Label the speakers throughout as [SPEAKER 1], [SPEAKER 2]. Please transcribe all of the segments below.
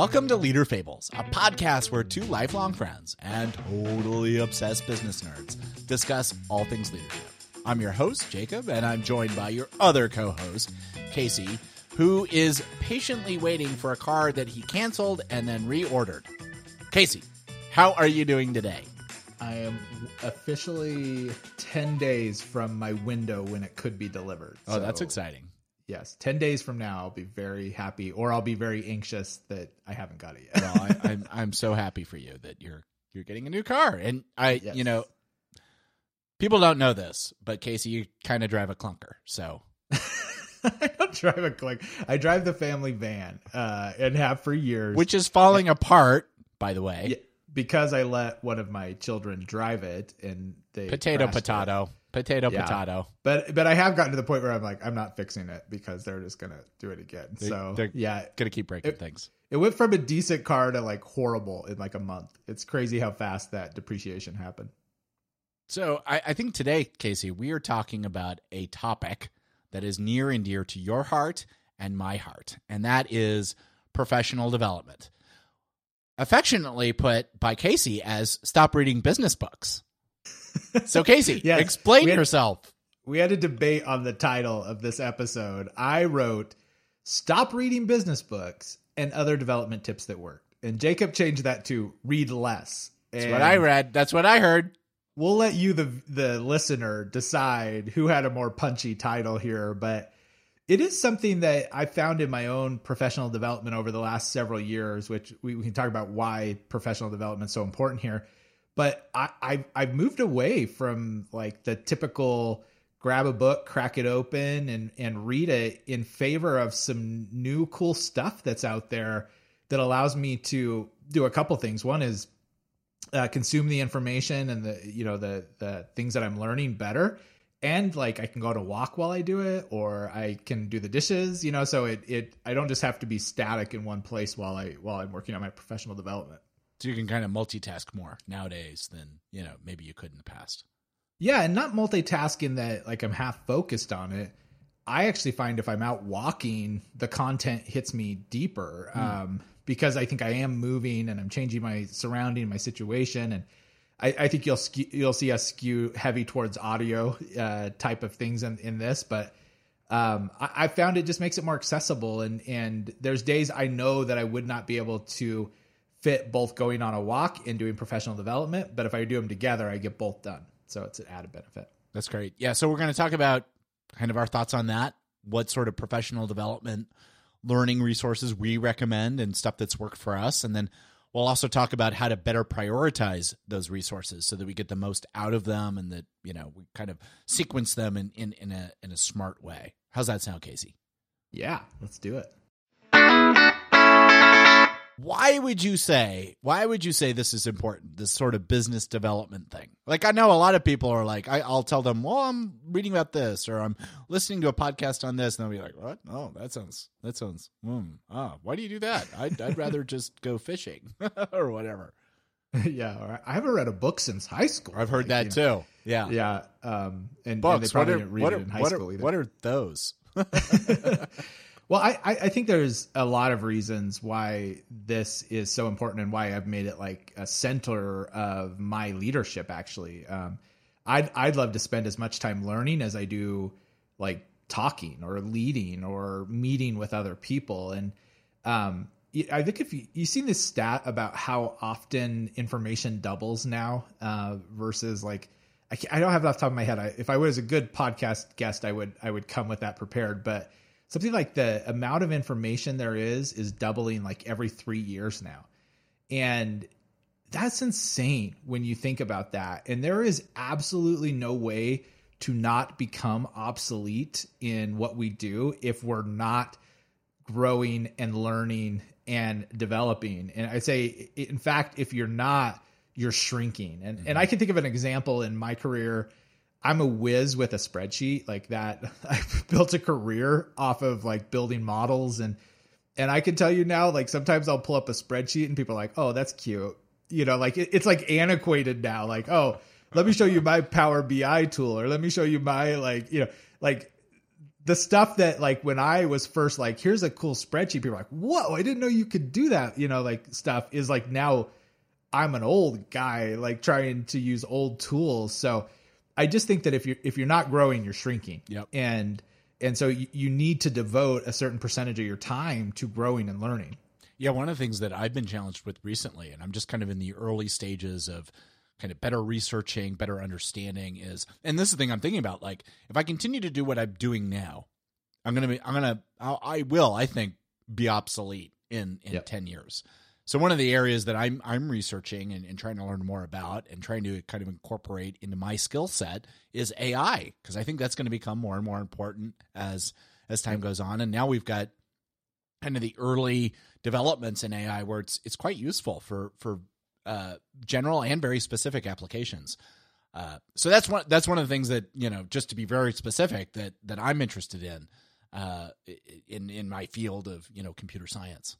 [SPEAKER 1] Welcome to Leader Fables, a podcast where two lifelong friends and totally obsessed business nerds discuss all things leadership. I'm your host, Jacob, and I'm joined by your other co host, Casey, who is patiently waiting for a car that he canceled and then reordered. Casey, how are you doing today?
[SPEAKER 2] I am officially 10 days from my window when it could be delivered.
[SPEAKER 1] Oh, so, that's exciting.
[SPEAKER 2] Yes. 10 days from now, I'll be very happy, or I'll be very anxious that I haven't got it yet.
[SPEAKER 1] well, I, am I'm, I'm so happy for you that you're you're getting a new car. And I, yes. you know, people don't know this, but Casey, you kind of drive a clunker. So
[SPEAKER 2] I don't drive a clunker. I drive the family van uh, and have for years.
[SPEAKER 1] Which is falling apart, by the way.
[SPEAKER 2] Yeah because I let one of my children drive it and they
[SPEAKER 1] potato potato it. Potato yeah. potato.
[SPEAKER 2] But but I have gotten to the point where I'm like I'm not fixing it because they're just gonna do it again. They, so yeah,
[SPEAKER 1] gonna keep breaking
[SPEAKER 2] it,
[SPEAKER 1] things.
[SPEAKER 2] It went from a decent car to like horrible in like a month. It's crazy how fast that depreciation happened.
[SPEAKER 1] So I, I think today, Casey, we are talking about a topic that is near and dear to your heart and my heart, and that is professional development affectionately put by Casey as stop reading business books. So, Casey, yes, explain
[SPEAKER 2] we had,
[SPEAKER 1] yourself.
[SPEAKER 2] We had a debate on the title of this episode. I wrote, Stop reading business books and other development tips that work. And Jacob changed that to read less.
[SPEAKER 1] That's what I read. That's what I heard.
[SPEAKER 2] We'll let you, the the listener, decide who had a more punchy title here. But it is something that I found in my own professional development over the last several years, which we, we can talk about why professional development is so important here. But I, I I've moved away from like the typical grab a book, crack it open, and and read it in favor of some new cool stuff that's out there that allows me to do a couple things. One is uh, consume the information and the you know the the things that I'm learning better, and like I can go a walk while I do it, or I can do the dishes, you know. So it it I don't just have to be static in one place while I while I'm working on my professional development.
[SPEAKER 1] So you can kind of multitask more nowadays than you know maybe you could in the past.
[SPEAKER 2] Yeah, and not multitasking that like I'm half focused on it. I actually find if I'm out walking, the content hits me deeper mm. um, because I think I am moving and I'm changing my surrounding, my situation, and I, I think you'll skew, you'll see us skew heavy towards audio uh, type of things in, in this, but um, I, I, found it just makes it more accessible. And and there's days I know that I would not be able to fit both going on a walk and doing professional development, but if I do them together, I get both done. So it's an added benefit.
[SPEAKER 1] That's great. Yeah. So we're going to talk about kind of our thoughts on that. What sort of professional development learning resources we recommend and stuff that's worked for us, and then We'll also talk about how to better prioritize those resources so that we get the most out of them and that, you know, we kind of sequence them in, in, in a in a smart way. How's that sound, Casey?
[SPEAKER 2] Yeah, let's do it
[SPEAKER 1] why would you say why would you say this is important this sort of business development thing? Like i know a lot of people are like I, will tell them well i'm reading about this or i'm listening to a podcast on this and they'll be like what? Oh that sounds that sounds mm, ah why do you do that? I'd, I'd rather just go fishing or whatever.
[SPEAKER 2] Yeah i haven't read a book since high school.
[SPEAKER 1] I've heard like, that too know. yeah.
[SPEAKER 2] Yeah um and,
[SPEAKER 1] books
[SPEAKER 2] and they probably
[SPEAKER 1] what are,
[SPEAKER 2] didn't read
[SPEAKER 1] what
[SPEAKER 2] it in high school
[SPEAKER 1] are,
[SPEAKER 2] either.
[SPEAKER 1] what are those
[SPEAKER 2] well, I, I think there's a lot of reasons why this is so important and why I've made it like a center of my leadership. Actually, um, I'd I'd love to spend as much time learning as I do like talking or leading or meeting with other people. And um, I think if you you seen this stat about how often information doubles now uh, versus like I, I don't have that off the top of my head. I, if I was a good podcast guest, I would I would come with that prepared, but something like the amount of information there is is doubling like every three years now. And that's insane when you think about that. And there is absolutely no way to not become obsolete in what we do if we're not growing and learning and developing. And I say, in fact, if you're not, you're shrinking. And mm-hmm. and I can think of an example in my career I'm a whiz with a spreadsheet like that. I built a career off of like building models and and I can tell you now, like sometimes I'll pull up a spreadsheet and people are like, "Oh, that's cute," you know, like it, it's like antiquated now. Like, oh, let me show you my Power BI tool, or let me show you my like, you know, like the stuff that like when I was first like, here's a cool spreadsheet, people are like, whoa, I didn't know you could do that. You know, like stuff is like now I'm an old guy, like trying to use old tools. So I just think that if you're if you're not growing, you're shrinking.
[SPEAKER 1] Yep.
[SPEAKER 2] And and so you, you need to devote a certain percentage of your time to growing and learning.
[SPEAKER 1] Yeah, one of the things that I've been challenged with recently, and I'm just kind of in the early stages of kind of better researching, better understanding is, and this is the thing I'm thinking about. Like, if I continue to do what I'm doing now, I'm gonna be, I'm gonna, I'll, I will, I think, be obsolete in in
[SPEAKER 2] Yep.
[SPEAKER 1] ten years. So one of the areas that I'm I'm researching and, and trying to learn more about and trying to kind of incorporate into my skill set is AI because I think that's going to become more and more important as as time goes on. And now we've got kind of the early developments in AI where it's it's quite useful for for uh, general and very specific applications. Uh, so that's one that's one of the things that you know just to be very specific that that I'm interested in uh, in in my field of you know computer science.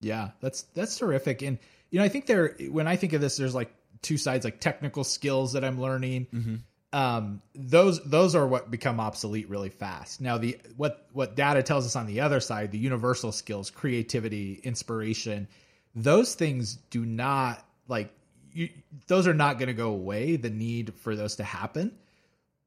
[SPEAKER 2] Yeah, that's that's terrific. And you know, I think there when I think of this, there's like two sides, like technical skills that I'm learning.
[SPEAKER 1] Mm-hmm.
[SPEAKER 2] Um, those those are what become obsolete really fast. Now, the what what data tells us on the other side, the universal skills, creativity, inspiration, those things do not like you, those are not going to go away. The need for those to happen,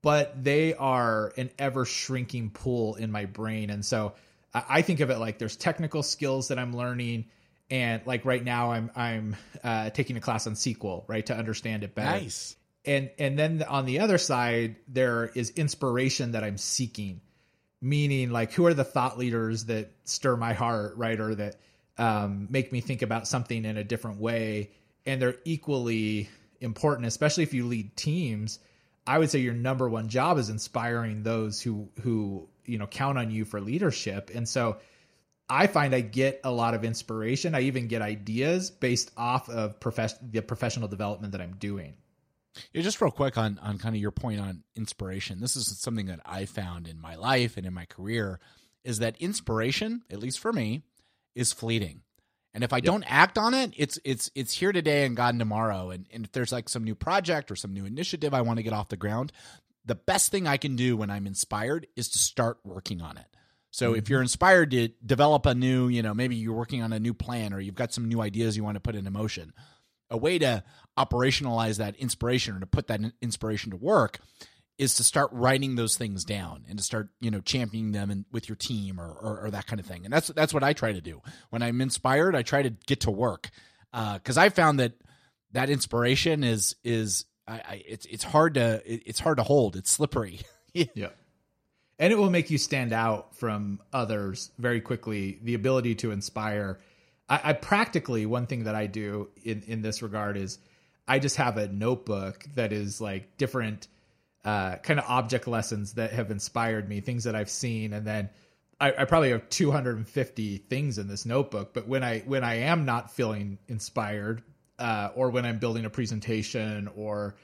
[SPEAKER 2] but they are an ever shrinking pool in my brain, and so I I think of it like there's technical skills that I'm learning, and like right now I'm I'm uh, taking a class on SQL, right, to understand it better.
[SPEAKER 1] Nice.
[SPEAKER 2] And and then on the other side, there is inspiration that I'm seeking, meaning like who are the thought leaders that stir my heart, right, or that um, make me think about something in a different way, and they're equally important, especially if you lead teams. I would say your number one job is inspiring those who who you know count on you for leadership, and so I find I get a lot of inspiration. I even get ideas based off of profess- the professional development that I'm doing.
[SPEAKER 1] Yeah, just real quick on on kind of your point on inspiration. This is something that I found in my life and in my career is that inspiration, at least for me, is fleeting. And if I don't act on it, it's it's it's here today and gone tomorrow. And, and if there's like some new project or some new initiative I want to get off the ground, the best thing I can do when I'm inspired is to start working on it. So if mm-hmm. you're inspired to develop a new, you know, maybe you're working on a new plan or you've got some new ideas you want to put into motion, a way to operationalize that inspiration or to put that inspiration to work is to start writing those things down and to start you know championing them in, with your team or, or, or that kind of thing. And that's that's what i try to do. When i'm inspired i try to get to work uh, because i found that that inspiration is is I, I it's it's hard to it, it's hard to hold it's slippery
[SPEAKER 2] Yeah. And it will make you stand out from others very quickly. The ability to inspire. I, I practically, one thing that I do in, in this regard is I just have a notebook that is like different uh, kind of object lessons that have inspired me, things that I've seen. And then I, I probably have 250 things in this notebook. But when I, when I am not feeling inspired, uh, or when I'm building a presentation or,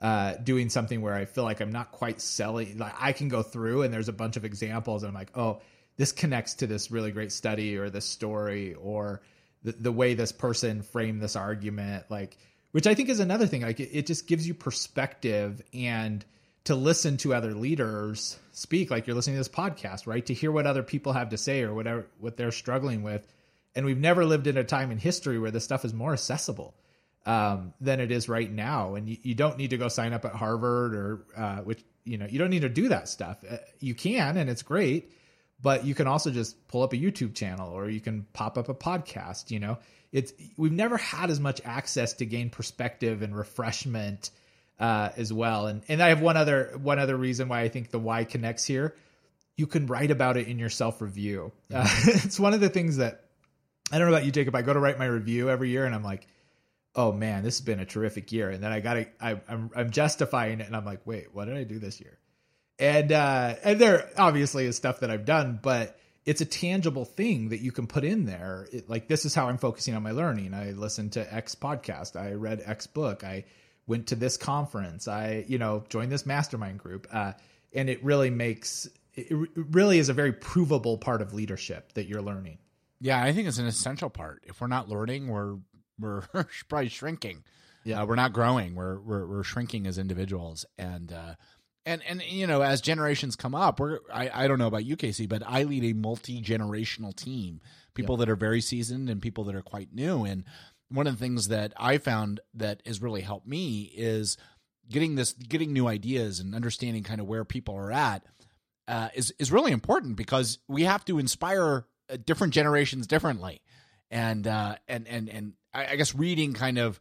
[SPEAKER 2] uh, doing something where I feel like I'm not quite selling. Like I can go through and there's a bunch of examples, and I'm like, oh, this connects to this really great study or this story or the, the way this person framed this argument. Like, which I think is another thing. Like, it, it just gives you perspective and to listen to other leaders speak, like you're listening to this podcast, right? To hear what other people have to say or whatever what they're struggling with. And we've never lived in a time in history where this stuff is more accessible um, than it is right now. And you, you don't need to go sign up at Harvard or uh, which you know you don't need to do that stuff. Uh, You can, and it's great, but you can also just pull up a YouTube channel or you can pop up a podcast. You know, it's we've never had as much access to gain perspective and refreshment uh, as well. And and I have one other one other reason why I think the why connects here. You can write about it in your self review. Uh, it's one of the things that I don't know about you, Jacob. I go to write my review every year, and I'm like, oh man, this has been a terrific year. And then I got to, I'm, I'm justifying it, and I'm like, wait, what did I do this year? And uh, and there obviously is stuff that I've done, but it's a tangible thing that you can put in there. It, like this is how I'm focusing on my learning. I listened to X podcast. I read X book. I went to this conference. I you know joined this mastermind group. Uh, and it really makes it it really is a very provable part of leadership that you're learning.
[SPEAKER 1] Yeah i think it's an essential part. If we're not learning we're we're probably shrinking.
[SPEAKER 2] Yeah.
[SPEAKER 1] uh, we're not growing. We're, we're we're shrinking as individuals. And uh and and you know as generations come up we're i, I don't know about you casey but i lead a multi-generational team. People that are very seasoned and people that are quite new. And one of the things that i found that has really helped me is getting this getting new ideas and understanding kind of where people are at uh, is is really important because we have to inspire different generations differently and uh, and and and I, I guess reading kind of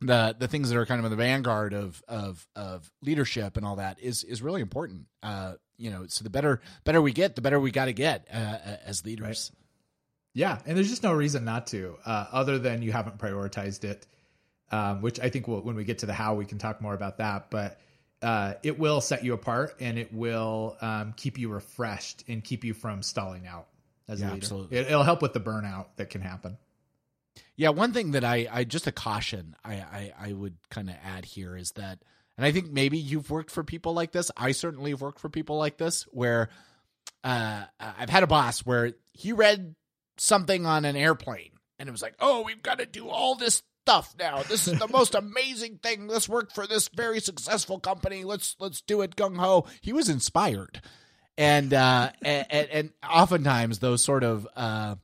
[SPEAKER 1] the the things that are kind of in the vanguard of of of leadership and all that is is really important. Uh, you know, so the better better we get, the better we got to get uh, uh, as leaders. Right.
[SPEAKER 2] Yeah, and there's just no reason not to, uh, other than you haven't prioritized it. Um, which I think we'll, when we get to the how, we can talk more about that. But uh, it will set you apart, and it will um, keep you refreshed and keep you from stalling out as yeah, a leader. Absolutely. It, it'll help with the burnout that can happen.
[SPEAKER 1] Yeah, one thing that I, I just a caution I, I, I would kind of add here is that, and I think maybe you've worked for people like this. I certainly have worked for people like this where uh, I've had a boss where he read something on an airplane and it was like, oh, we've got to do all this stuff now. This is the most amazing thing. Let's work for this very successful company. Let's let's do it gung ho. He was inspired, and uh, and, and oftentimes those sort of uh,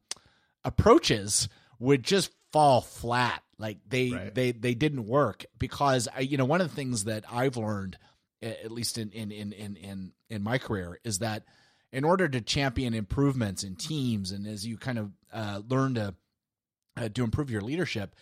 [SPEAKER 1] approaches would just fall flat. Like they right. they they didn't work because I you know one of the things that I've learned at least in in in in in, in my career is that in order to champion improvements in teams and as you kind of uh, learn to uh, to improve your leadership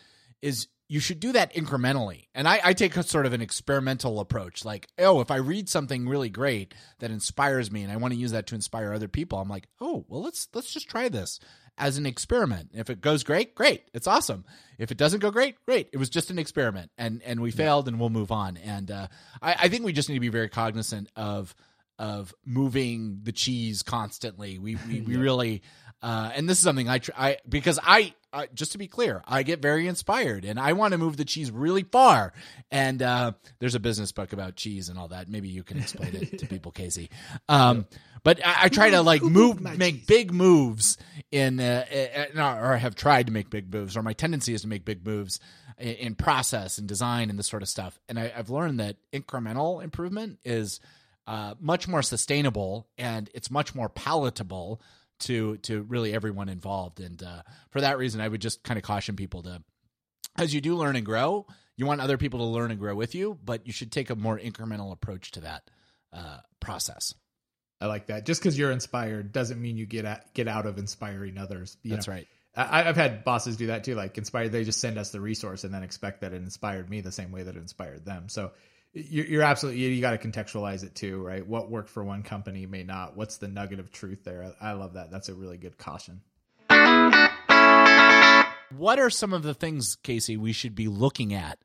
[SPEAKER 1] is you should do that incrementally. And I, I take a sort of an experimental approach. Like, oh, if I read something really great that inspires me and I want to use that to inspire other people, I'm like, oh, well, let's let's just try this as an experiment. If it goes great, great. It's awesome. If it doesn't go great, great. It was just an experiment and, and we failed and we'll move on. And uh, I, I think we just need to be very cognizant of of moving the cheese constantly. We we, we really uh, and this is something I try I, because I uh, just to be clear, I get very inspired and I want to move the cheese really far. And uh, there's a business book about cheese and all that. Maybe you can explain it to people, Casey. Um, but I, I, try to like move, make big moves in, uh, uh, uh, or have tried to make big moves, or my tendency is to make big moves in, in process and design and this sort of stuff. And I, have learned that incremental improvement is uh, much more sustainable and it's much more palatable to to really everyone involved. And uh, for that reason, I would just kind of caution people to, as you do learn and grow, you want other people to learn and grow with you, but you should take a more incremental approach to that uh, process.
[SPEAKER 2] I like that. Just because you're inspired doesn't mean you get at, get out of inspiring others.
[SPEAKER 1] You That's know? right.
[SPEAKER 2] I, have had bosses do that too. Like inspired, they just send us the resource and then expect that it inspired me the same way that it inspired them. So you're, absolutely you, got to contextualize it too, right? What worked for one company may not. What's the nugget of truth there? I, I love that. That's a really good caution.
[SPEAKER 1] What are some of the things, Casey, we should be looking at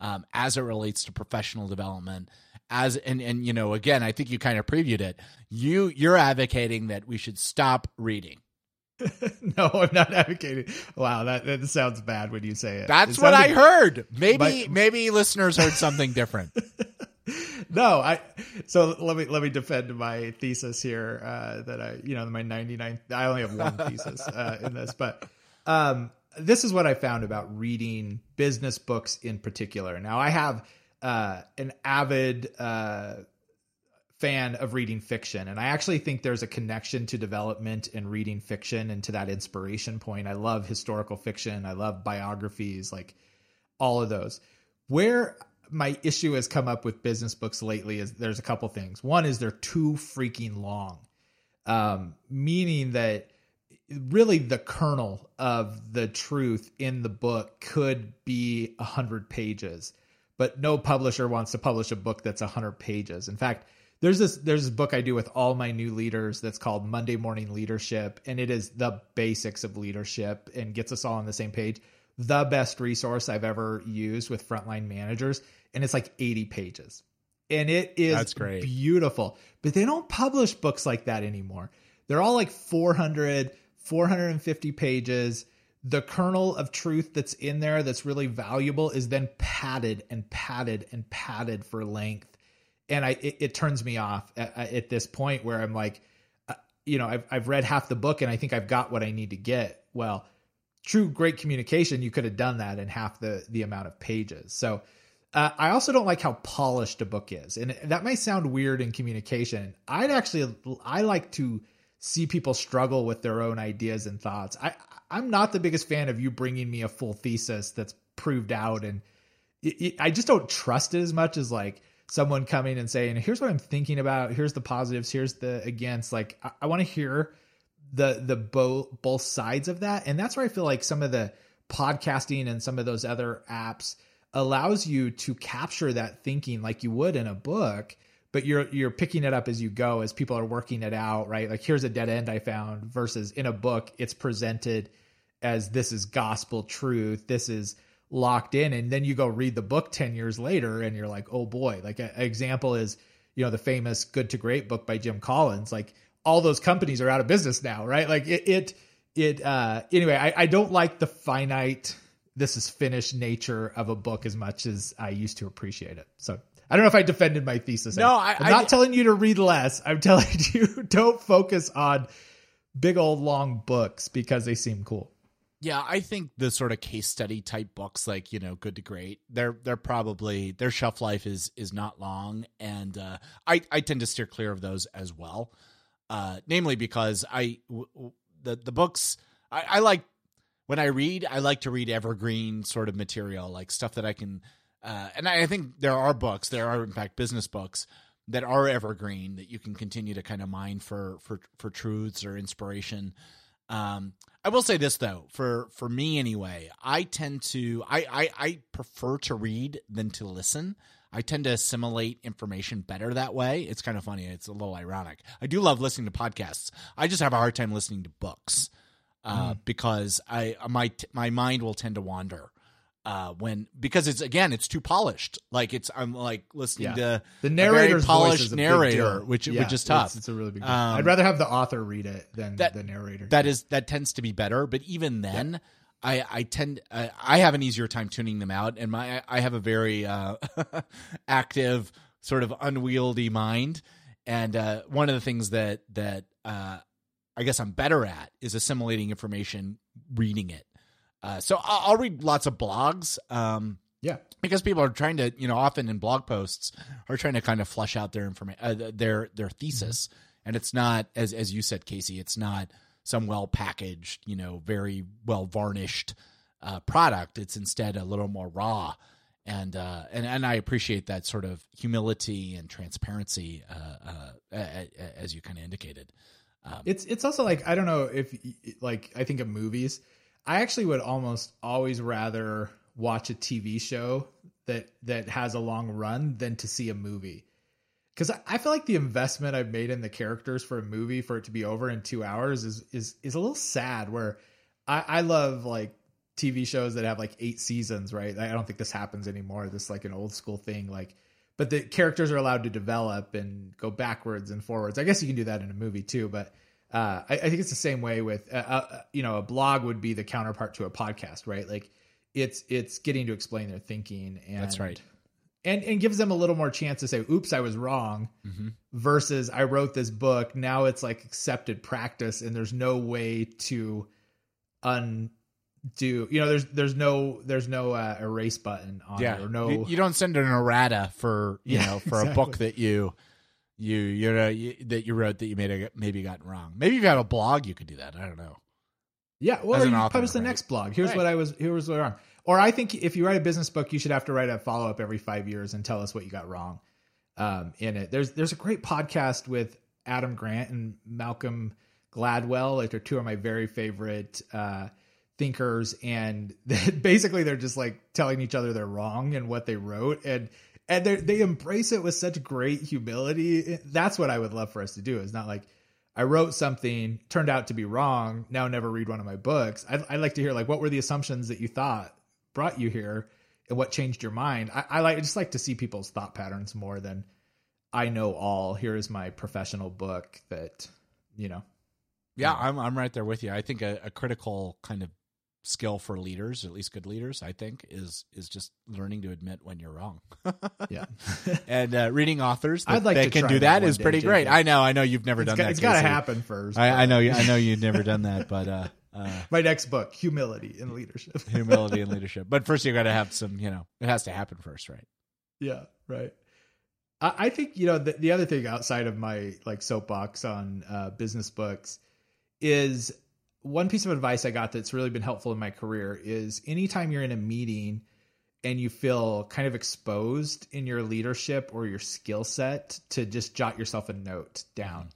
[SPEAKER 1] um, as it relates to professional development? As and and you know, again, I think you kind of previewed it. You you're advocating that we should stop reading.
[SPEAKER 2] no, I'm not advocating. Wow, that, that sounds bad when you say it.
[SPEAKER 1] That's
[SPEAKER 2] it
[SPEAKER 1] what I heard. Maybe but, maybe listeners heard something different.
[SPEAKER 2] no, I. So let me let me defend my thesis here. Uh, that I, you know, my 99. I only have one thesis uh, in this, but um, this is what I found about reading business books in particular. Now, I have uh, an avid uh, fan of reading fiction. And i actually think there's a connection to development in reading fiction and to that inspiration point. I love historical fiction. I love biographies like all of those. Where my issue has come up with business books lately is there's a couple things. One is they're too freaking long. Um, meaning that really the kernel of the truth in the book could be a hundred pages but no publisher wants to publish a book that's a hundred pages. In fact there's this there's this book I do with all my new leaders that's called Monday Morning Leadership, and it is the basics of leadership and gets us all on the same page. The best resource I've ever used with frontline managers, and it's like 80 pages. And it is
[SPEAKER 1] that's great.
[SPEAKER 2] beautiful. But they don't publish books like that anymore. They're all like 400, 450 pages. The kernel of truth that's in there that's really valuable is then padded and padded and padded for length and I it, it turns me off at, at, this point where I'm like, uh, you know, I've I've read half the book and I think I've got what I need to get. Well, true great communication, you could have done that in half the the amount of pages. So Uh, I also don't like how polished a book is, and that might sound weird in communication. I'd actually I like to see people struggle with their own ideas and thoughts. I I'm not the biggest fan of you bringing me a full thesis that's proved out, and it, it, I just don't trust it as much as like someone coming and saying, "Here's what I'm thinking about. Here's the positives. Here's the against." Like I, I want to hear the the both both sides of that, and that's where I feel like some of the podcasting and some of those other apps allows you to capture that thinking like you would in a book but you're you're picking it up as you go as people are working it out right like here's a dead end i found versus in a book it's presented as this is gospel truth this is locked in and then you go read the book 10 years later and you're like oh boy like an example is you know the famous good to great book by jim collins like all those companies are out of business now right like it it, it uh anyway I, I don't like the finite this is finished nature of a book as much as I used to appreciate it. So I don't know if I defended my thesis.
[SPEAKER 1] No, I,
[SPEAKER 2] am not telling you to read less. I'm telling you don't focus on big old long books because they seem cool.
[SPEAKER 1] Yeah, I think the sort of case study type books like, you know, Good to Great, they're they're probably their shelf life is is not long and uh I I tend to steer clear of those as well. Uh namely because I w- the the books I, I like when I read, I like to read evergreen sort of material, like stuff that I can. Uh, and I, I think there are books, there are in fact business books that are evergreen that you can continue to kind of mine for for for truths or inspiration. Um, I will say this though, for for me anyway, I tend to I, I I prefer to read than to listen. I tend to assimilate information better that way. It's kind of funny. It's a little ironic. I do love listening to podcasts. I just have a hard time listening to books uh, mm. because I my my mind will tend to wander uh, when because it's again it's too polished. Like it's I'm like listening yeah. to
[SPEAKER 2] the narrator's
[SPEAKER 1] polished narrator, which
[SPEAKER 2] yeah,
[SPEAKER 1] which is tough.
[SPEAKER 2] It's, it's a really big. Deal. Um, I'd rather have the author read it than
[SPEAKER 1] that,
[SPEAKER 2] the narrator.
[SPEAKER 1] That is that tends to be better, but even then. Yeah. I, I tend uh, I have an easier time tuning them out, and my I have a very uh, active, sort of unwieldy mind, and uh, one of the things that that uh, I guess I'm better at is assimilating information, reading it. Uh, so I'll, I'll, read lots of blogs. Um,
[SPEAKER 2] yeah,
[SPEAKER 1] because people are trying to, you know, often in blog posts are trying to kind of flesh out their information, uh, their their thesis, mm-hmm. and it's not as as you said, Casey. It's not some well packaged, you know, very well varnished uh, product. It's instead a little more raw, and uh, and and I appreciate that sort of humility and transparency, uh, uh as you kind of indicated.
[SPEAKER 2] Um, it's it's also like I don't know if like I think of movies. I actually would almost always rather watch a TV show that that has a long run than to see a movie. Because I feel like the investment I've made in the characters for a movie for it to be over in two hours is is is a little sad. Where I, I love like TV shows that have like eight seasons, right? I don't think this happens anymore. This like an old school thing, like but the characters are allowed to develop and go backwards and forwards. I guess you can do that in a movie too, but uh, I, I, think it's the same way with uh, uh, you know a blog would be the counterpart to a podcast, right? Like it's it's getting to explain their thinking, and
[SPEAKER 1] that's right,
[SPEAKER 2] and and gives them a little more chance to say, "Oops, I was wrong," mm-hmm. versus I wrote this book. Now it's like accepted practice, and there's no way to undo. you know there's there's no there's no uh, erase button on yeah. it or no
[SPEAKER 1] you, you, don't send an errata for you yeah, know for exactly. a book that you you you know you, that you wrote that you made a, maybe gotten wrong. Maybe if you have a blog you could do that. I don't know.
[SPEAKER 2] Yeah well you author, publish the right? next blog. Here's right. what i was here's what I wrong or i think if you write a business book you should have to write a follow-up every five years and tell us what you got wrong um, in it. There's there's a great podcast with adam grant and malcolm gladwell. Like they're two of my very favorite uh, thinkers. And basically they're just like telling each other they're wrong and what they wrote. And and they embrace it with such great humility. That's what i would love for us to do. It's not like i wrote something turned out to be wrong now never read one of my books. I'd, I'd like to hear like what were the assumptions that you thought brought you here and what changed your mind? I, I like I just like to see people's thought patterns more than i know all here is my professional book that you know.
[SPEAKER 1] Yeah, I'm I'm right there with you. I think a, a critical kind of skill for leaders, at least good leaders, I think, is is just learning to admit when you're wrong.
[SPEAKER 2] yeah,
[SPEAKER 1] and uh, reading authors that, I'd like that can do that, that is pretty great. I know, I know you've never
[SPEAKER 2] it's
[SPEAKER 1] done
[SPEAKER 2] got,
[SPEAKER 1] that.
[SPEAKER 2] It's got to happen first.
[SPEAKER 1] I, I, know, I know you've never done that, but uh, uh,
[SPEAKER 2] my next book, humility in leadership.
[SPEAKER 1] humility in leadership, but first you got to have some. You know, it has to happen first, right?
[SPEAKER 2] Yeah, right. I, I think you know the, the other thing outside of my like soapbox on uh, business books is one piece of advice I got that's really been helpful in my career is anytime you're in a meeting and you feel kind of exposed in your leadership or your skill set to just jot yourself a note down.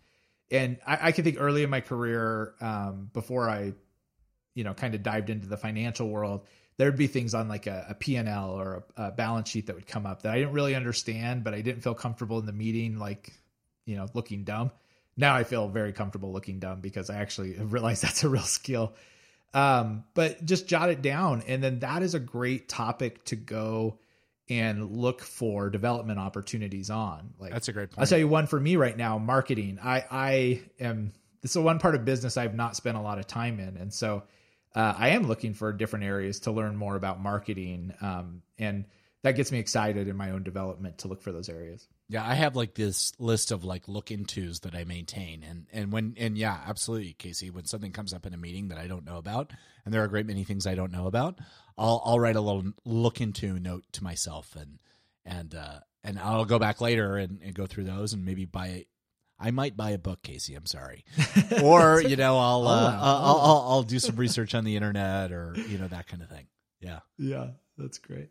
[SPEAKER 2] And I, I can think early in my career, um, before I, you know, kind of dived into the financial world, there'd be things on like a, a P&L or a, a balance sheet that would come up that I didn't really understand, but I didn't feel comfortable in the meeting, like, you know, looking dumb. Now I feel very comfortable looking dumb because I actually realized that's a real skill. Um, but just jot it down. And then that is a great topic to go and look for development opportunities on. Like
[SPEAKER 1] That's a great point.
[SPEAKER 2] I'll tell you one for me right now, marketing. I I am this is one part of business I've not spent a lot of time in. And so uh, I am looking for different areas to learn more about marketing. Um, and that gets me excited in my own development to look for those areas.
[SPEAKER 1] Yeah, I have like this list of like look intos that I maintain, and and when and yeah, absolutely, Casey. When something comes up in a meeting that I don't know about, and there are a great many things I don't know about, I'll I'll write a little look into note to myself, and and uh, and I'll go back later and, and go through those, and maybe buy. I might buy a book, Casey. I'm sorry, or you know, I'll uh,
[SPEAKER 2] wow.
[SPEAKER 1] I'll, I'll I'll do some research on the internet, or you know that kind of thing. Yeah.
[SPEAKER 2] Yeah, that's great.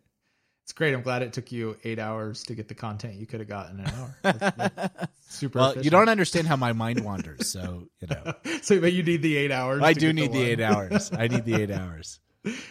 [SPEAKER 2] It's great. I'm glad it took you eight hours to get the content you could have gotten in an hour. That's- that's super.
[SPEAKER 1] Well, you don't understand how my mind wanders, so you know.
[SPEAKER 2] so, but you need the eight hours.
[SPEAKER 1] I do need the
[SPEAKER 2] one.
[SPEAKER 1] eight hours. I need the eight hours.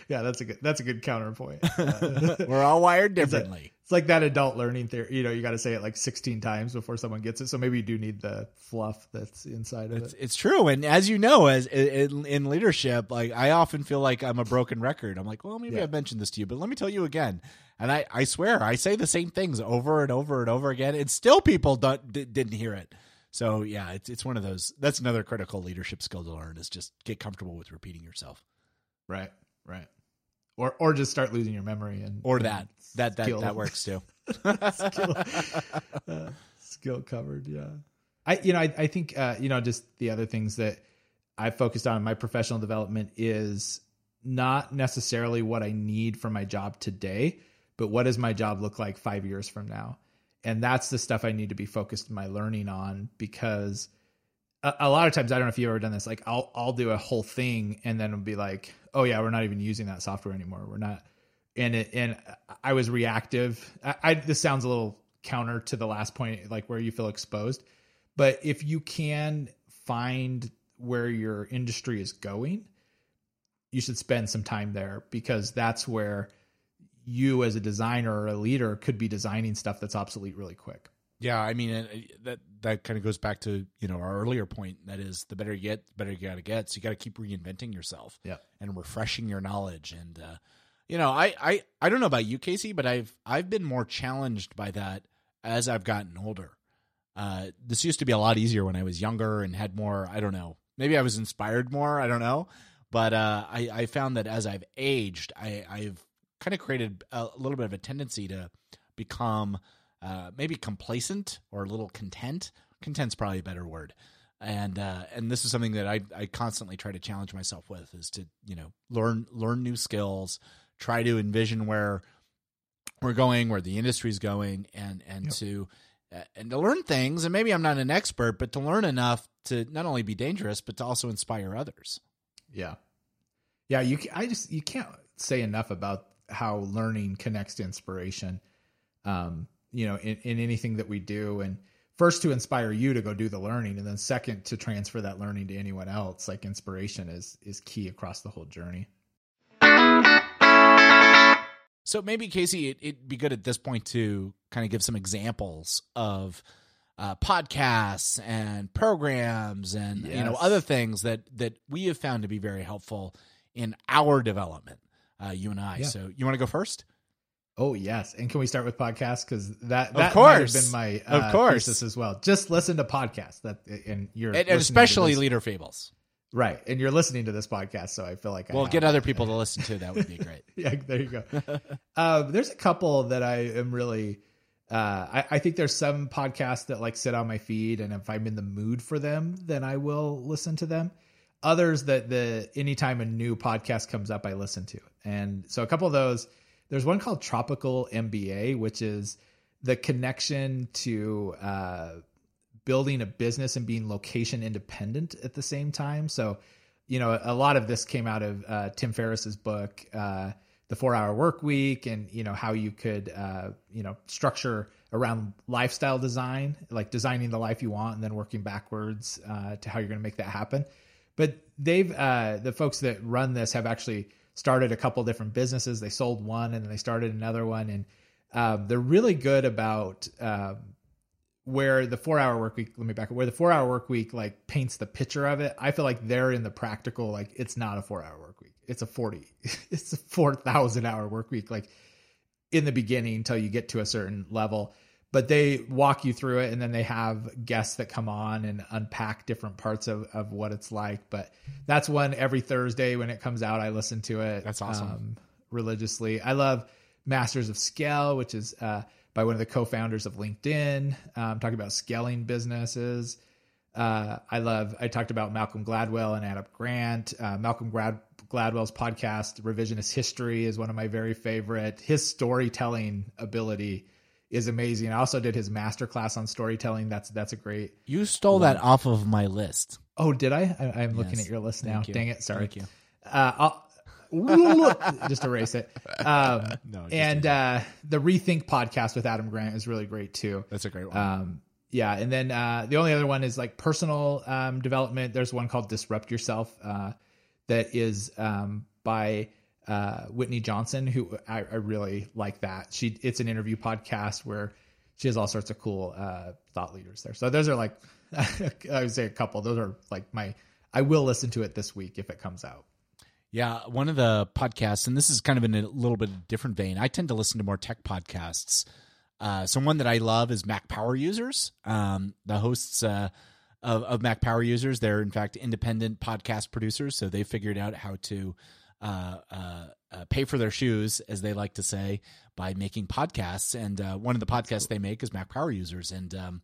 [SPEAKER 2] Yeah, that's a good. That's a good counterpoint. Uh,
[SPEAKER 1] We're all wired differently.
[SPEAKER 2] It's like that adult learning theory. You know, you got to say it like 16 times before someone gets it. So maybe you do need the fluff that's inside of
[SPEAKER 1] It's,
[SPEAKER 2] it.
[SPEAKER 1] it's true, and as you know, as in, in leadership, like I often feel like I'm a broken record. I'm like, well, maybe
[SPEAKER 2] Yeah.
[SPEAKER 1] I've mentioned this to you, but let me tell you again. And I, I swear, I say the same things over and over and over again, and still people don't, d- didn't hear it. So yeah, it's it's one of those. That's another critical leadership skill to learn is just get comfortable with repeating yourself,
[SPEAKER 2] Right. Right. Or or just start losing your memory and
[SPEAKER 1] or
[SPEAKER 2] and
[SPEAKER 1] that that that
[SPEAKER 2] skill-
[SPEAKER 1] that works too.
[SPEAKER 2] skill, uh, skill covered. Yeah. I, you know, I, I think, uh, you know, just the other things that I focused on in my professional development is not necessarily what I need for my job today, but what does my job look like five years from now? And that's the stuff I need to be focused my learning on because a, a lot of times, I don't know if you've ever done this, like I'll, I'll do a whole thing and then it'll be like, oh yeah, we're not even using that software anymore. We're not, and it, and I was reactive. I, I this sounds a little counter to the last point, like where you feel exposed. But if you can find where your industry is going, you should spend some time there because that's where you as a designer or a leader could be designing stuff that's obsolete really quick.
[SPEAKER 1] Yeah, I mean it, that that kind of goes back to you know our earlier point. That is, the better you get, the better you got to get. So you got to keep reinventing yourself,
[SPEAKER 2] Yeah.
[SPEAKER 1] and refreshing your knowledge. And uh, you know, I, I I don't know about you, Casey, but I've I've been more challenged by that as I've gotten older. Uh, this used to be a lot easier when I was younger and had more. I don't know. Maybe I was inspired more. I don't know. But uh, I I found that as I've aged, I I've kind of created a little bit of a tendency to become uh, maybe complacent or a little content. Content's probably a better word. And uh, and this is something that I I constantly try to challenge myself with is to you know learn learn new skills, try to envision where we're going, where the industry's going, and and
[SPEAKER 2] Yep.
[SPEAKER 1] to uh, and to learn things. And maybe I'm not an expert, but to learn enough to not only be dangerous, but to also inspire others.
[SPEAKER 2] Yeah. Yeah, you I just you can't say enough about how learning connects to inspiration. Um, you know, in, in anything that we do and first to inspire you to go do the learning and then second to transfer that learning to anyone else. Like inspiration is is key across the whole journey.
[SPEAKER 1] So maybe Casey, it, it'd be good at this point to kind of give some examples of uh, podcasts and programs and you know other things that that we have found to be very helpful in our development, uh, you and I.
[SPEAKER 2] Yeah.
[SPEAKER 1] So you want to go first?
[SPEAKER 2] Oh yes, and can we start with podcasts because that
[SPEAKER 1] Of
[SPEAKER 2] that have
[SPEAKER 1] course.
[SPEAKER 2] been my
[SPEAKER 1] Of
[SPEAKER 2] uh,
[SPEAKER 1] course.
[SPEAKER 2] thesis as well. Just listen to podcasts that and you're
[SPEAKER 1] And, especially leader fables.
[SPEAKER 2] right, and you're listening to this podcast, so I feel like I
[SPEAKER 1] Well,
[SPEAKER 2] have-
[SPEAKER 1] get other people to listen to. That would be great.
[SPEAKER 2] yeah, there you go. um, there's a couple that I am really. Uh, I, I think there's some podcasts that like sit on my feed, and if I'm in the mood for them, then I will listen to them. Others that the anytime a new podcast comes up, I listen to. And so a couple of those. There's one called Tropical MBA, which is the connection to uh, building a business and being location independent at the same time. So, you know, a lot of this came out of uh, Tim Ferriss's book, uh, The Four Hour Work Week, and you know how you could, uh, you know, structure around lifestyle design, like designing the life you want, and then working backwards uh, to how you're going to make that happen. But they've uh, the folks that run this have actually started a couple different businesses. They sold one and then they started another one, and um, they're really good about um, where the four hour work week let me back up where the four hour work week like paints the picture of it. I feel like they're in the practical like it's not a four hour work week. It's a 40 it's a 4000 hour work week like in the beginning until you get to a certain level but they walk you through it and then they have guests that come on and unpack different parts of, of what it's like. But that's one every thursday when it comes out i listen to it
[SPEAKER 1] That's awesome.
[SPEAKER 2] um, religiously. I love masters of scale which is uh, by one of the co-founders of linkedin um, talking about scaling businesses. Uh, i love i talked about malcolm gladwell and adam grant. Uh, malcolm Glad, gladwell's podcast revisionist history is one of my very favorite. His storytelling ability is amazing i also did his masterclass on storytelling that's that's a great
[SPEAKER 1] You stole that off of my list.
[SPEAKER 2] oh did i, I i'm looking at your list now
[SPEAKER 1] you.
[SPEAKER 2] dang it sorry
[SPEAKER 1] Thank you.
[SPEAKER 2] uh, I'll, just erase it. Um,
[SPEAKER 1] No,
[SPEAKER 2] and uh, the Rethink podcast with Adam Grant is really great too.
[SPEAKER 1] That's a great one.
[SPEAKER 2] Um, yeah, and then uh, the only other one is like personal um, development. There's one called Disrupt Yourself uh, that is um, by uh, Whitney Johnson, who I, I really like. That she it's an interview podcast where she has all sorts of cool uh, thought leaders there. So those are like I would say a couple. Those are like my I will listen to it this week if it comes out.
[SPEAKER 1] Yeah, one of the podcasts, and this is kind of in a little bit different vein. I tend to listen to more tech podcasts. Uh, so one that I love is Mac Power Users. Um, the hosts uh, of, of Mac Power Users, they're in fact independent podcast producers, so they figured out how to pay for their shoes, as they like to say, by making podcasts. And uh, one of the podcasts they make is Mac Power Users, and um,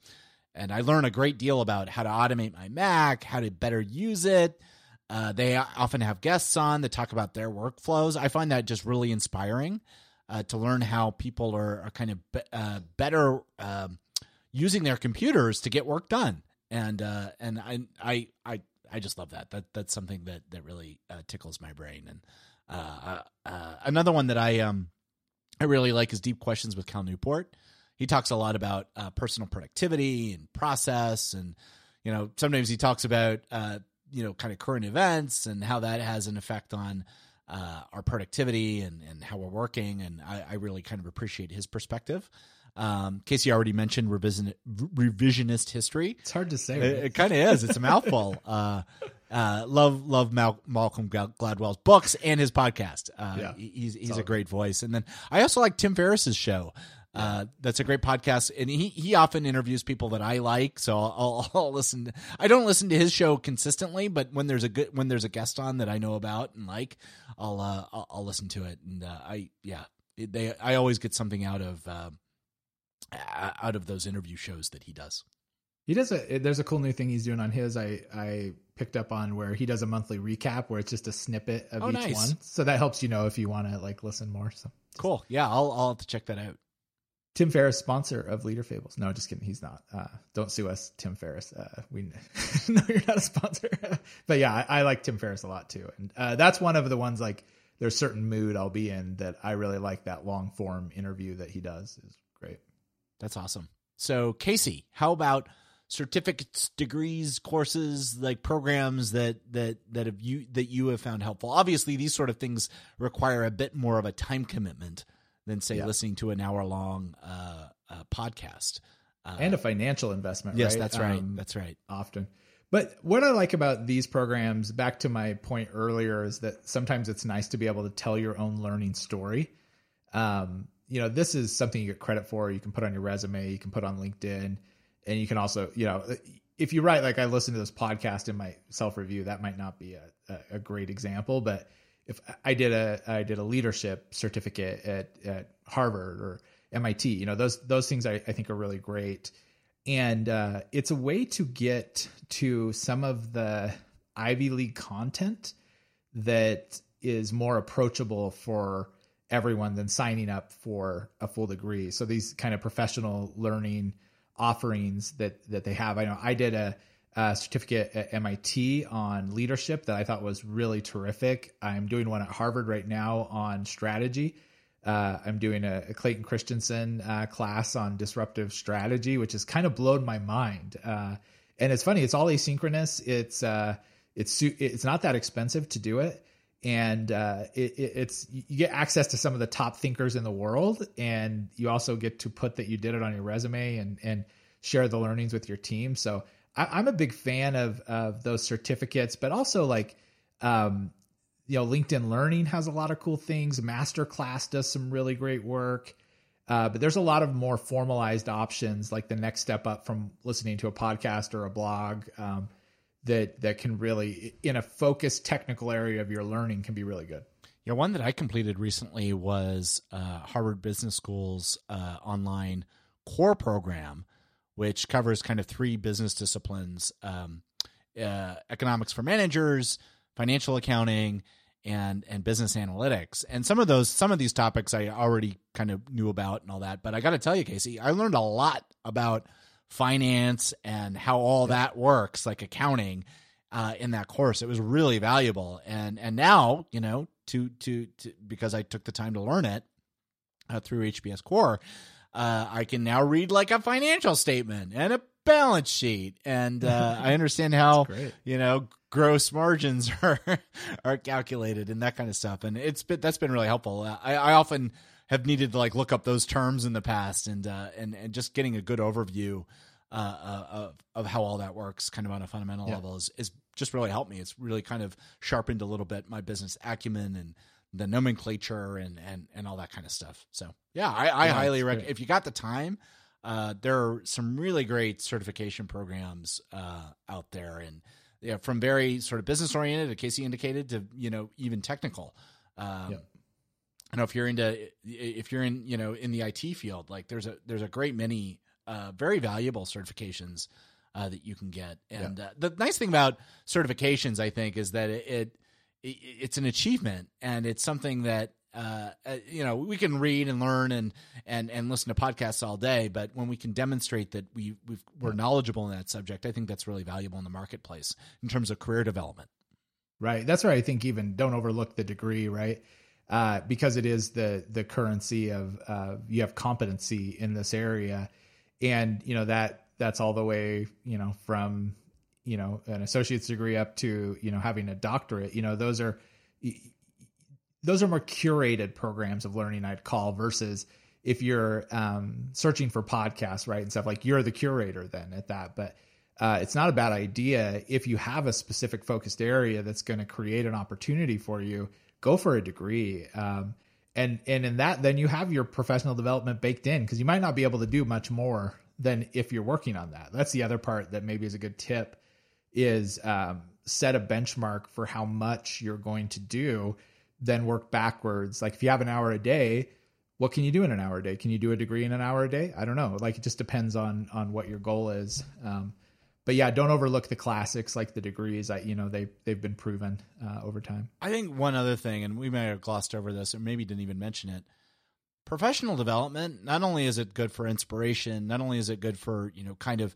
[SPEAKER 1] and I learn a great deal about how to automate my Mac, how to better use it. Uh, they often have guests on that talk about their workflows. I find that just really inspiring uh, to learn how people are, are kind of be, uh, better um, using their computers to get work done. And uh, and I, I I I just love that. That that's something that that really uh, tickles my brain. And uh, uh, another one that I um I really like is Deep Questions with Cal Newport. He talks a lot about uh, personal productivity and process, and you know sometimes he talks about uh, you know kind of current events and how that has an effect on uh, our productivity and, and how we're working. And I, I really kind of appreciate his perspective. Um, Casey already mentioned revision, revisionist history.
[SPEAKER 2] It's hard to say.
[SPEAKER 1] It, it kind of is. It's a mouthful. Uh, uh, love love Mal- Malcolm Gladwell's books and his podcast. Uh,
[SPEAKER 2] Yeah.
[SPEAKER 1] he- he's he's a great voice. And then I also like Tim Ferriss's show. Uh, that's a great podcast, and he he often interviews people that I like. So I'll, I'll listen. I don't listen to his show consistently, but when there's a good when there's a guest on that I know about and like, I'll uh, I'll, I'll listen to it. And uh, I yeah, they I always get something out of uh, out of those interview shows that he does.
[SPEAKER 2] He does a. There's a cool new thing he's doing on his. I I picked up on where he does a monthly recap where it's just a snippet of
[SPEAKER 1] Oh,
[SPEAKER 2] each
[SPEAKER 1] nice.
[SPEAKER 2] one. So that helps you know if you want to like listen more. So
[SPEAKER 1] Cool. Yeah, I'll I'll have to check that out.
[SPEAKER 2] Tim Ferriss, sponsor of Leader Fables. No, just kidding. He's not. Uh, don't sue us, Tim Ferriss. Uh, we no, you're not a sponsor. but yeah, I, I like Tim Ferriss a lot too, and uh, that's one of the ones like there's certain mood I'll be in that I really like. That long form interview that he does is.
[SPEAKER 1] That's awesome. So, Casey, how about certificates, degrees, courses, like programs that that that have you that you have found helpful? Obviously, these sort of things require a bit more of a time commitment than say
[SPEAKER 2] Yeah.
[SPEAKER 1] listening to an hour long uh, uh, podcast. Uh,
[SPEAKER 2] And a financial investment.
[SPEAKER 1] yes,
[SPEAKER 2] right?
[SPEAKER 1] that's right.
[SPEAKER 2] Um,
[SPEAKER 1] that's right.
[SPEAKER 2] often. But what I like about these programs, back to my point earlier, is that sometimes it's nice to be able to tell your own learning story. Um, you know, this is something you get credit for. You can put on your resume, you can put on LinkedIn, and you can also, you know, if you write like I listen to this podcast in my self review, that might not be a, a, great example, but if I did a I did a leadership certificate at at Harvard or MIT, you know, those those things I, I think are really great and uh, it's a way to get to some of the Ivy League content that is more approachable for everyone than signing up for a full degree. So these kind of professional learning offerings that that they have. I know I did a, a certificate at MIT on leadership that I thought was really terrific. I'm doing one at Harvard right now on strategy. Uh, I'm doing a, a Clayton Christensen uh, class on disruptive strategy, which has kind of blown my mind. Uh, and it's funny; it's all asynchronous. It's uh, it's it's not that expensive to do it, and uh, it, it, it's you get access to some of the top thinkers in the world, and you also get to put that you did it on your resume and and share the learnings with your team. So I, am a big fan of of those certificates, but also like um, you know, LinkedIn Learning has a lot of cool things. Masterclass does some really great work. Uh, but there's a lot of more formalized options, like the next step up from listening to a podcast or a blog, um, that that can really, in a focused technical area of your learning, can be really good.
[SPEAKER 1] Yeah, one that I completed recently was uh, Harvard Business School's uh, online core program, which covers kind of three business disciplines: um, uh, economics for managers, financial accounting, and and business analytics. And some of those some of these topics I already kind of knew about and all that. But I got to tell you, Casey, I learned a lot about finance and how all that works, like accounting, uh, in that course. It was really valuable. And and now you know to to, to because I took the time to learn it uh, through HBS Core. Uh, I can now read like a financial statement and a balance sheet, and uh, I understand how you know gross margins are are calculated and that kind of stuff. And it's been that's been really helpful. I, I often have needed to like look up those terms in the past and uh, and and just getting a good overview uh, uh, of of how all that works, kind of on a fundamental yeah. level, is is just really helped me. It's really kind of sharpened a little bit my business acumen and the nomenclature and and and all that kind of stuff. So yeah, I, I yeah, highly recommend if you got the time. Uh, there are some really great certification programs uh, out there, and yeah, from very sort of business oriented, as Casey indicated, to you know even technical. Um. I know if you're into if you're in you know in the IT field, like there's a there's a great many uh, very valuable certifications uh, that you can get. And yeah. uh, the nice thing about certifications, I think, is that it, it, it's an achievement and it's something that uh, uh, you know, we can read and learn and and and listen to podcasts all day, but when we can demonstrate that we we are knowledgeable in that subject, I think that's really valuable in the marketplace in terms of career development.
[SPEAKER 2] Right. That's where I think even don't overlook the degree, right? Uh, because it is the the currency of uh, you have competency in this area, and you know that that's all the way you know from you know an associate's degree up to you know having a doctorate. You know those are those are more curated programs of learning I'd call versus if you're um, searching for podcasts, right, and stuff like you're the curator then at that. But uh, it's not a bad idea if you have a specific focused area that's going to create an opportunity for you. Go for a degree, um, and and in that, then you have your professional development baked in because you might not be able to do much more than if you're working on that. That's the other part that maybe is a good tip is um, set a benchmark for how much you're going to do then work backwards. Like if you have an hour a day, what can you do in an hour a day? Can you do a degree in an hour a day? I don't know. Like it just depends on on what your goal is. Um, but yeah, don't overlook the classics like the degrees. I, you know, they they've been proven uh, over time.
[SPEAKER 1] I think one other thing, and we may have glossed over this, or maybe didn't even mention it. Professional development. Not only is it good for inspiration, not only is it good for you know, kind of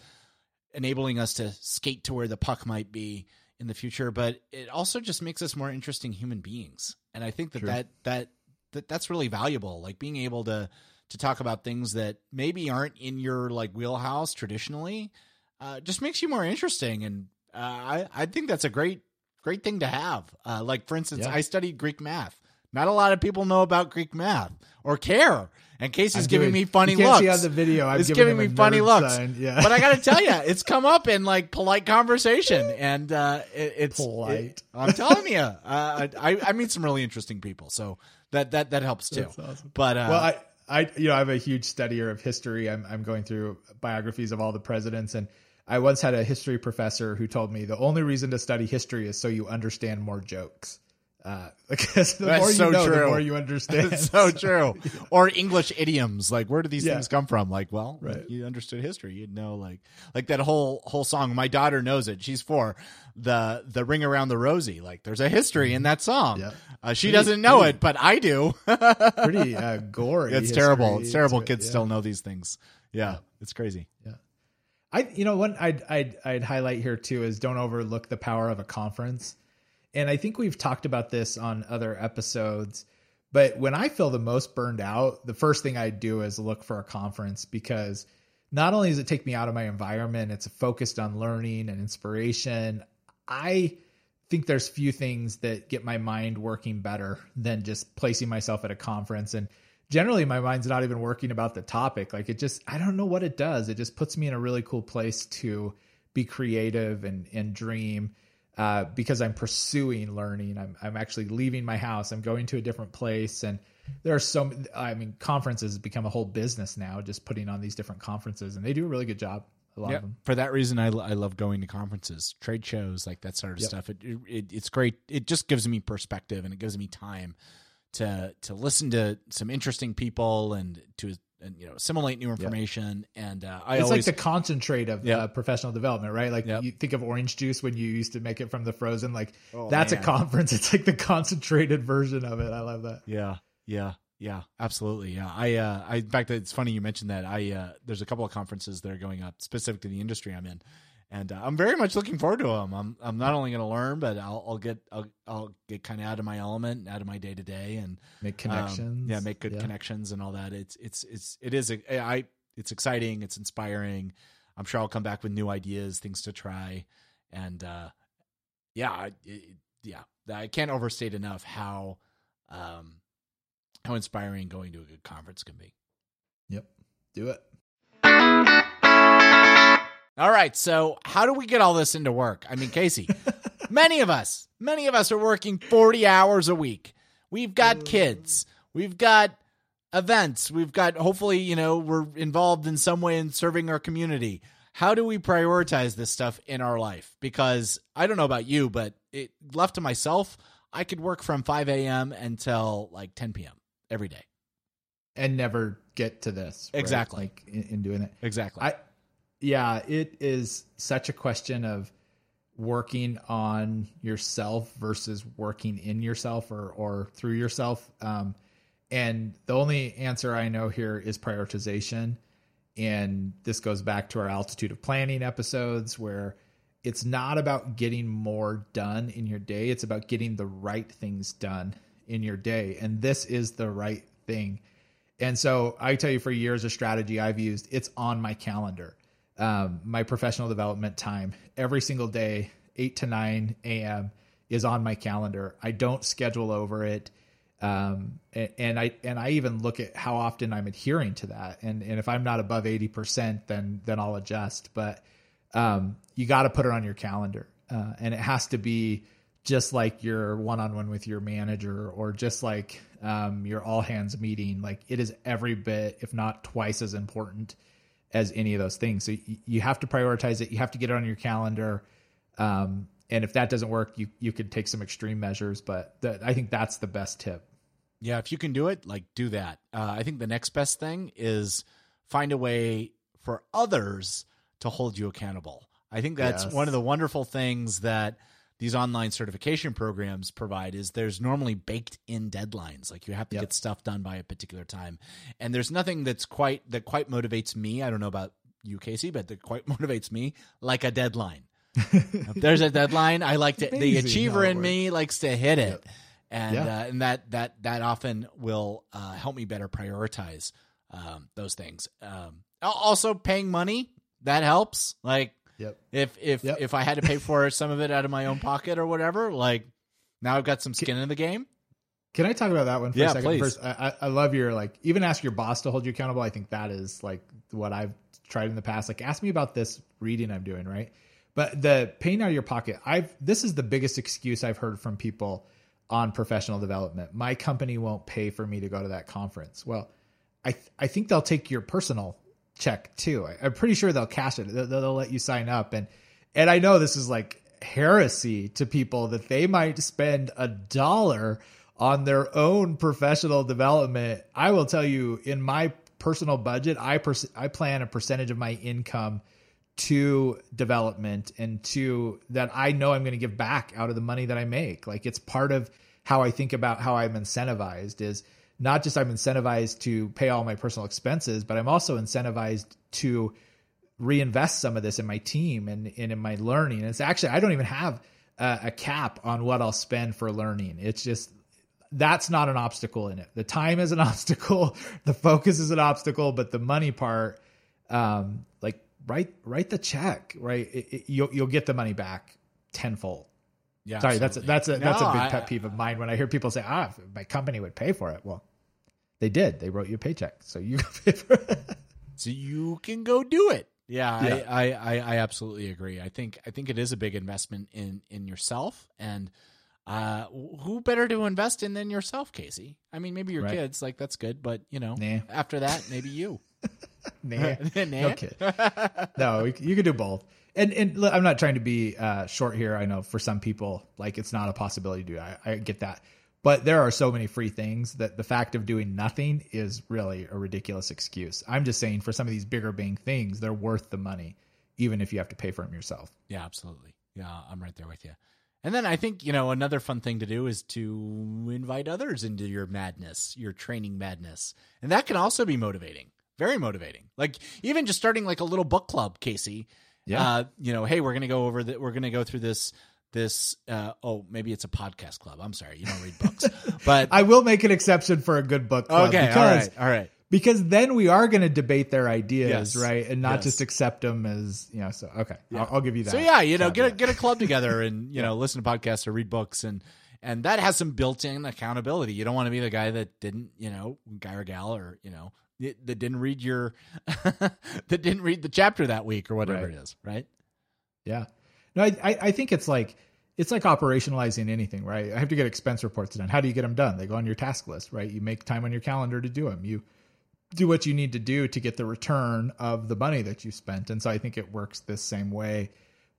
[SPEAKER 1] enabling us to skate to where the puck might be in the future, but it also just makes us more interesting human beings. And I think that that, that that that's really valuable. Like being able to to talk about things that maybe aren't in your like wheelhouse traditionally, uh, just makes you more interesting. And uh, I I think that's a great great thing to have. Uh, like for instance, yeah. I studied Greek math. Not a lot of people know about Greek math or care. And Casey's giving me funny
[SPEAKER 2] you
[SPEAKER 1] looks.
[SPEAKER 2] See on the video,
[SPEAKER 1] I'm it's giving me funny looks. Yeah. But I got to tell you, it's come up in like polite conversation, and uh, it, it's
[SPEAKER 2] polite. It,
[SPEAKER 1] I'm telling you, uh, I I meet some really interesting people, so that that that helps too. Awesome. But uh,
[SPEAKER 2] well, I. I you know I'm a huge studier of history. I'm I'm going through biographies of all the presidents, and I once had a history professor who told me the only reason to study history is so you understand more jokes. Uh, because the
[SPEAKER 1] That's
[SPEAKER 2] more you
[SPEAKER 1] so
[SPEAKER 2] know, the more you understand.
[SPEAKER 1] It's so true. Or English idioms. Like where do these
[SPEAKER 2] Yeah.
[SPEAKER 1] things come from? Like, well,
[SPEAKER 2] Right.
[SPEAKER 1] you understood history. You'd know like like that whole whole song. My daughter knows it. She's four. The the ring around the rosy. Like there's a history in that song.
[SPEAKER 2] Yeah.
[SPEAKER 1] Uh, she
[SPEAKER 2] Pretty-
[SPEAKER 1] doesn't know
[SPEAKER 2] pretty-
[SPEAKER 1] it, but I do.
[SPEAKER 2] Pretty uh, gory.
[SPEAKER 1] it's
[SPEAKER 2] history
[SPEAKER 1] terrible. It's terrible.
[SPEAKER 2] to it,
[SPEAKER 1] Kids
[SPEAKER 2] yeah.
[SPEAKER 1] still know these things. Yeah, it's crazy.
[SPEAKER 2] I you know one I'd I'd I'd highlight here too is don't overlook the power of a conference. And I think we've talked about this on other episodes, but when I feel the most burned out, the first thing I do is look for a conference because not only does it take me out of my environment, it's focused on learning and inspiration. I think there's few things that get my mind working better than just placing myself at a conference and generally my mind's not even working about the topic like it just i don't know what it does it just puts me in a really cool place to be creative and and dream uh, because i'm pursuing learning I'm, I'm actually leaving my house i'm going to a different place and there are so i mean conferences become a whole business now just putting on these different conferences and they do a really good job a lot
[SPEAKER 1] Yeah.
[SPEAKER 2] of them
[SPEAKER 1] For that reason, I, I love going to conferences, trade shows, like that sort of
[SPEAKER 2] Yep.
[SPEAKER 1] stuff. It, it it's great. It just gives me perspective and it gives me time to to listen to some interesting people and to and, you know assimilate new information. And uh, I
[SPEAKER 2] it's
[SPEAKER 1] always
[SPEAKER 2] like the concentrate of
[SPEAKER 1] Yeah.
[SPEAKER 2] uh, professional development, right? Like
[SPEAKER 1] Yep.
[SPEAKER 2] you think of orange juice when you used to make it from the frozen. Like
[SPEAKER 1] Oh,
[SPEAKER 2] that's
[SPEAKER 1] man.
[SPEAKER 2] a conference. It's like the concentrated version of it. I love that.
[SPEAKER 1] Yeah, yeah, yeah, absolutely. Yeah, I, uh, I, in fact, it's funny you mentioned that. I, uh, there's a couple of conferences that are going up specific to the industry I'm in, and uh, I'm very much looking forward to them. I'm, I'm not only going to learn, but I'll, I'll get, I'll, I'll get kind of out of my element, out of my day to day, and
[SPEAKER 2] Make
[SPEAKER 1] um,
[SPEAKER 2] connections.
[SPEAKER 1] yeah, make good
[SPEAKER 2] Yeah.
[SPEAKER 1] connections and all that. It's, it's, it's, it is. A, I, it's exciting. It's inspiring. I'm sure I'll come back with new ideas, things to try, and uh, yeah, I- it, yeah, I can't overstate enough how. Um, how inspiring going to a good conference can be.
[SPEAKER 2] Yep. Do it.
[SPEAKER 1] All right, so how do we get all this into work? I mean, Casey, many of us, many of us are working 40 hours a week. We've got kids. We've got events. We've got hopefully, you know, we're involved in some way in serving our community. How do we prioritize this stuff in our life? Because I don't know about you, but it left to myself, I could work from 5 a.m. until like 10 p.m. every day.
[SPEAKER 2] And never get to this. right?
[SPEAKER 1] Exactly.
[SPEAKER 2] Like in, in doing it.
[SPEAKER 1] Exactly.
[SPEAKER 2] I, yeah, it is such a question of working on yourself versus working in yourself or or through yourself. Um, and the only answer I know here is prioritization. And this goes back to our altitude of planning episodes where it's not about getting more done in your day. It's about getting the right things done in your day. And this is the right thing. And so I tell you, for years, a strategy I've used, it's on my calendar. Um, my professional development time every single day, 8 to 9 a.m., is on my calendar. I don't schedule over it. Um, and, and I and I even look at how often I'm adhering to that. And and if I'm not above 80%, then then I'll adjust. But um, you got to put it on your calendar. Uh, and it has to be just like your one-on-one with your manager or just like um, your all hands meeting like it is every bit if not twice as important as any of those things so y- you have to prioritize it you have to get it on your calendar um, and if that doesn't work you you could take some extreme measures but th- i think that's the best tip
[SPEAKER 1] Yeah, if you can do it, like do that. Uh, I think the next best thing is find a way for others to hold you accountable. I think that's
[SPEAKER 2] Yes.
[SPEAKER 1] one of the wonderful things that these online certification programs provide is there's normally baked in deadlines like you have to
[SPEAKER 2] Yep.
[SPEAKER 1] get stuff done by a particular time and there's nothing that's quite that quite motivates me i don't know about you casey but that quite motivates me like a deadline if there's a deadline i like to the achiever in me likes to hit it and
[SPEAKER 2] Yeah.
[SPEAKER 1] uh, and that that that often will uh, help me better prioritize um, those things. Um, also, paying money that helps. Like
[SPEAKER 2] yep
[SPEAKER 1] if if
[SPEAKER 2] Yep.
[SPEAKER 1] if I had to pay for some of it out of my own pocket or whatever, like now I've got some skin in the game.
[SPEAKER 2] Can I talk about that one for
[SPEAKER 1] Yeah,
[SPEAKER 2] a second?
[SPEAKER 1] please.
[SPEAKER 2] First, I, I I love your like even ask your boss to hold you accountable. I think that is like what I've tried in the past. Like ask me about this reading I'm doing, right? But the pain out of your pocket, I've this is the biggest excuse I've heard from people on professional development. My company won't pay for me to go to that conference. Well, I th- I think they'll take your personal check too. I, I'm pretty sure they'll cash it. They'll, they'll let you sign up and and I know this is like heresy to people that they might spend a dollar on their own professional development. I will tell you, in my personal budget, I pers- I plan a percentage of my income to development and to that I know I'm going to give back out of the money that I make. Like it's part of how I think about how I'm incentivized is not just I'm incentivized to pay all my personal expenses, but I'm also incentivized to reinvest some of this in my team and, and in my learning. And it's actually, I don't even have a, a cap on what I'll spend for learning. It's just, that's not an obstacle in it. The time is an obstacle, the focus is an obstacle, but the money part, um, like write write the check, right? It, it, you'll you'll get the money back tenfold.
[SPEAKER 1] Yeah,
[SPEAKER 2] Sorry,
[SPEAKER 1] absolutely.
[SPEAKER 2] that's a, that's a that's a big
[SPEAKER 1] I-
[SPEAKER 2] pet peeve of mine when I hear people say, "Ah, my company would pay for it." Well, they did. They wrote you a paycheck, so you pay for it.
[SPEAKER 1] so you can go do it. Yeah,
[SPEAKER 2] Yeah.
[SPEAKER 1] I, I, I, absolutely agree. I think I think it is a big investment in in yourself, and uh, who better to invest in than yourself, Casey? I mean, maybe your
[SPEAKER 2] Right.
[SPEAKER 1] kids, like that's good, but you know,
[SPEAKER 2] Nah.
[SPEAKER 1] after that, maybe you.
[SPEAKER 2] Nah.
[SPEAKER 1] Nah.
[SPEAKER 2] Okay. no, you can do both. And and look, I'm not trying to be uh, short here. I know for some people, like it's not a possibility to do. I, I get that, but there are so many free things that the fact of doing nothing is really a ridiculous excuse. I'm just saying for some of these bigger bang things, they're worth the money, even if you have to pay for them yourself.
[SPEAKER 1] Yeah, absolutely. Yeah, I'm right there with you. And then I think, you know, another fun thing to do is to invite others into your madness, your training madness. And that can also be motivating. Very motivating. Like even just starting like a little book club, Casey.
[SPEAKER 2] Yeah.
[SPEAKER 1] Uh, you know, hey, we're going to go over that we're going to go through this this uh oh, maybe it's a podcast club. I'm sorry, you don't read books. But
[SPEAKER 2] I will make an exception for a good book club
[SPEAKER 1] okay,
[SPEAKER 2] because
[SPEAKER 1] all right. All right.
[SPEAKER 2] because then we are going to debate their ideas,
[SPEAKER 1] Yes.
[SPEAKER 2] right, and not
[SPEAKER 1] Yes.
[SPEAKER 2] just accept them as you know. So okay, I'll, I'll give you that.
[SPEAKER 1] So yeah, you know, get a, get a club together and you know listen to podcasts or read books and and that has some built-in accountability. You don't want to be the guy that didn't, you know, guy or gal or you know that didn't read your that didn't read the chapter that week or whatever
[SPEAKER 2] Right.
[SPEAKER 1] it is, right?
[SPEAKER 2] Yeah. No, I, I I think it's like it's like operationalizing anything, right? I have to get expense reports done. How do you get them done? They go on your task list, right? You make time on your calendar to do them. You do what you need to do to get the return of the money that you spent. And so I think it works this same way.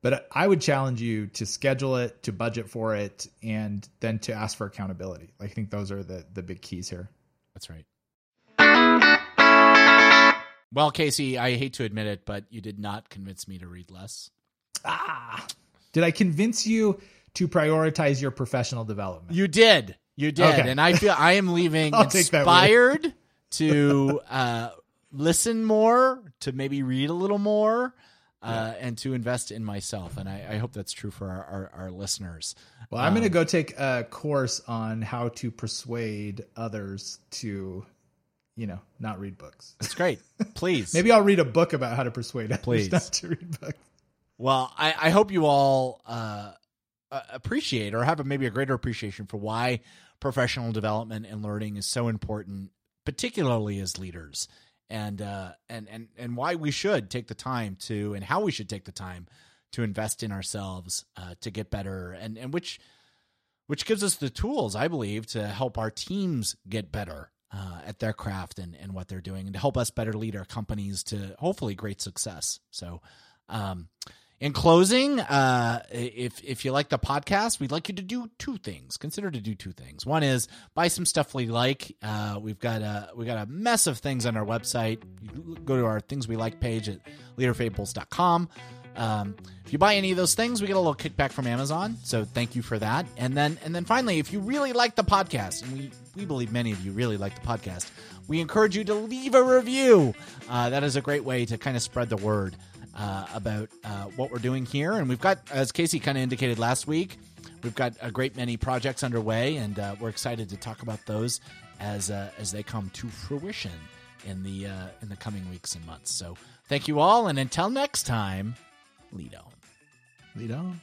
[SPEAKER 2] But I would challenge you to schedule it, to budget for it, and then to ask for accountability. I think those are the the big keys here.
[SPEAKER 1] That's right. Well, Casey, I hate to admit it, but you did not convince me to read less.
[SPEAKER 2] Ah, did I convince you to prioritize your professional development?
[SPEAKER 1] You did. You did.
[SPEAKER 2] Okay.
[SPEAKER 1] And I feel I am leaving
[SPEAKER 2] I'll take that
[SPEAKER 1] inspired to uh, listen more, to maybe read a little more, uh, and to invest in myself. And I, I hope that's true for our, our, our listeners.
[SPEAKER 2] Well, I'm going to go take a course on how to persuade others to, you know, not read books.
[SPEAKER 1] That's great. Please.
[SPEAKER 2] Maybe I'll read a book about how to persuade others
[SPEAKER 1] Please.
[SPEAKER 2] not to read books.
[SPEAKER 1] Well, I, I hope you all uh, appreciate or have a, maybe a greater appreciation for why professional development and learning is so important, particularly as leaders, and uh, and and and why we should take the time to and how we should take the time to invest in ourselves uh, to get better, and and which which gives us the tools, I believe, to help our teams get better uh, at their craft and, and what they're doing, and to help us better lead our companies to hopefully great success. So, um, in closing, uh, if if you like the podcast, we'd like you to do two things. Consider to do two things. One is buy some stuff we like. Uh, we've got a we got a mess of things on our website. You go to our things we like page at leaderfables.com. Um, if you buy any of those things, we get a little kickback from Amazon. So thank you for that. And then and then finally, if you really like the podcast, and we we believe many of you really like the podcast, we encourage you to leave a review. Uh, that is a great way to kind of spread the word uh, about uh, what we're doing here. And we've got, as Casey kind of indicated last week, we've got a great many projects underway, and uh, we're excited to talk about those as uh, as they come to fruition in the uh, in the coming weeks and months. So thank you all, and until next time, lead on.
[SPEAKER 2] Lead on.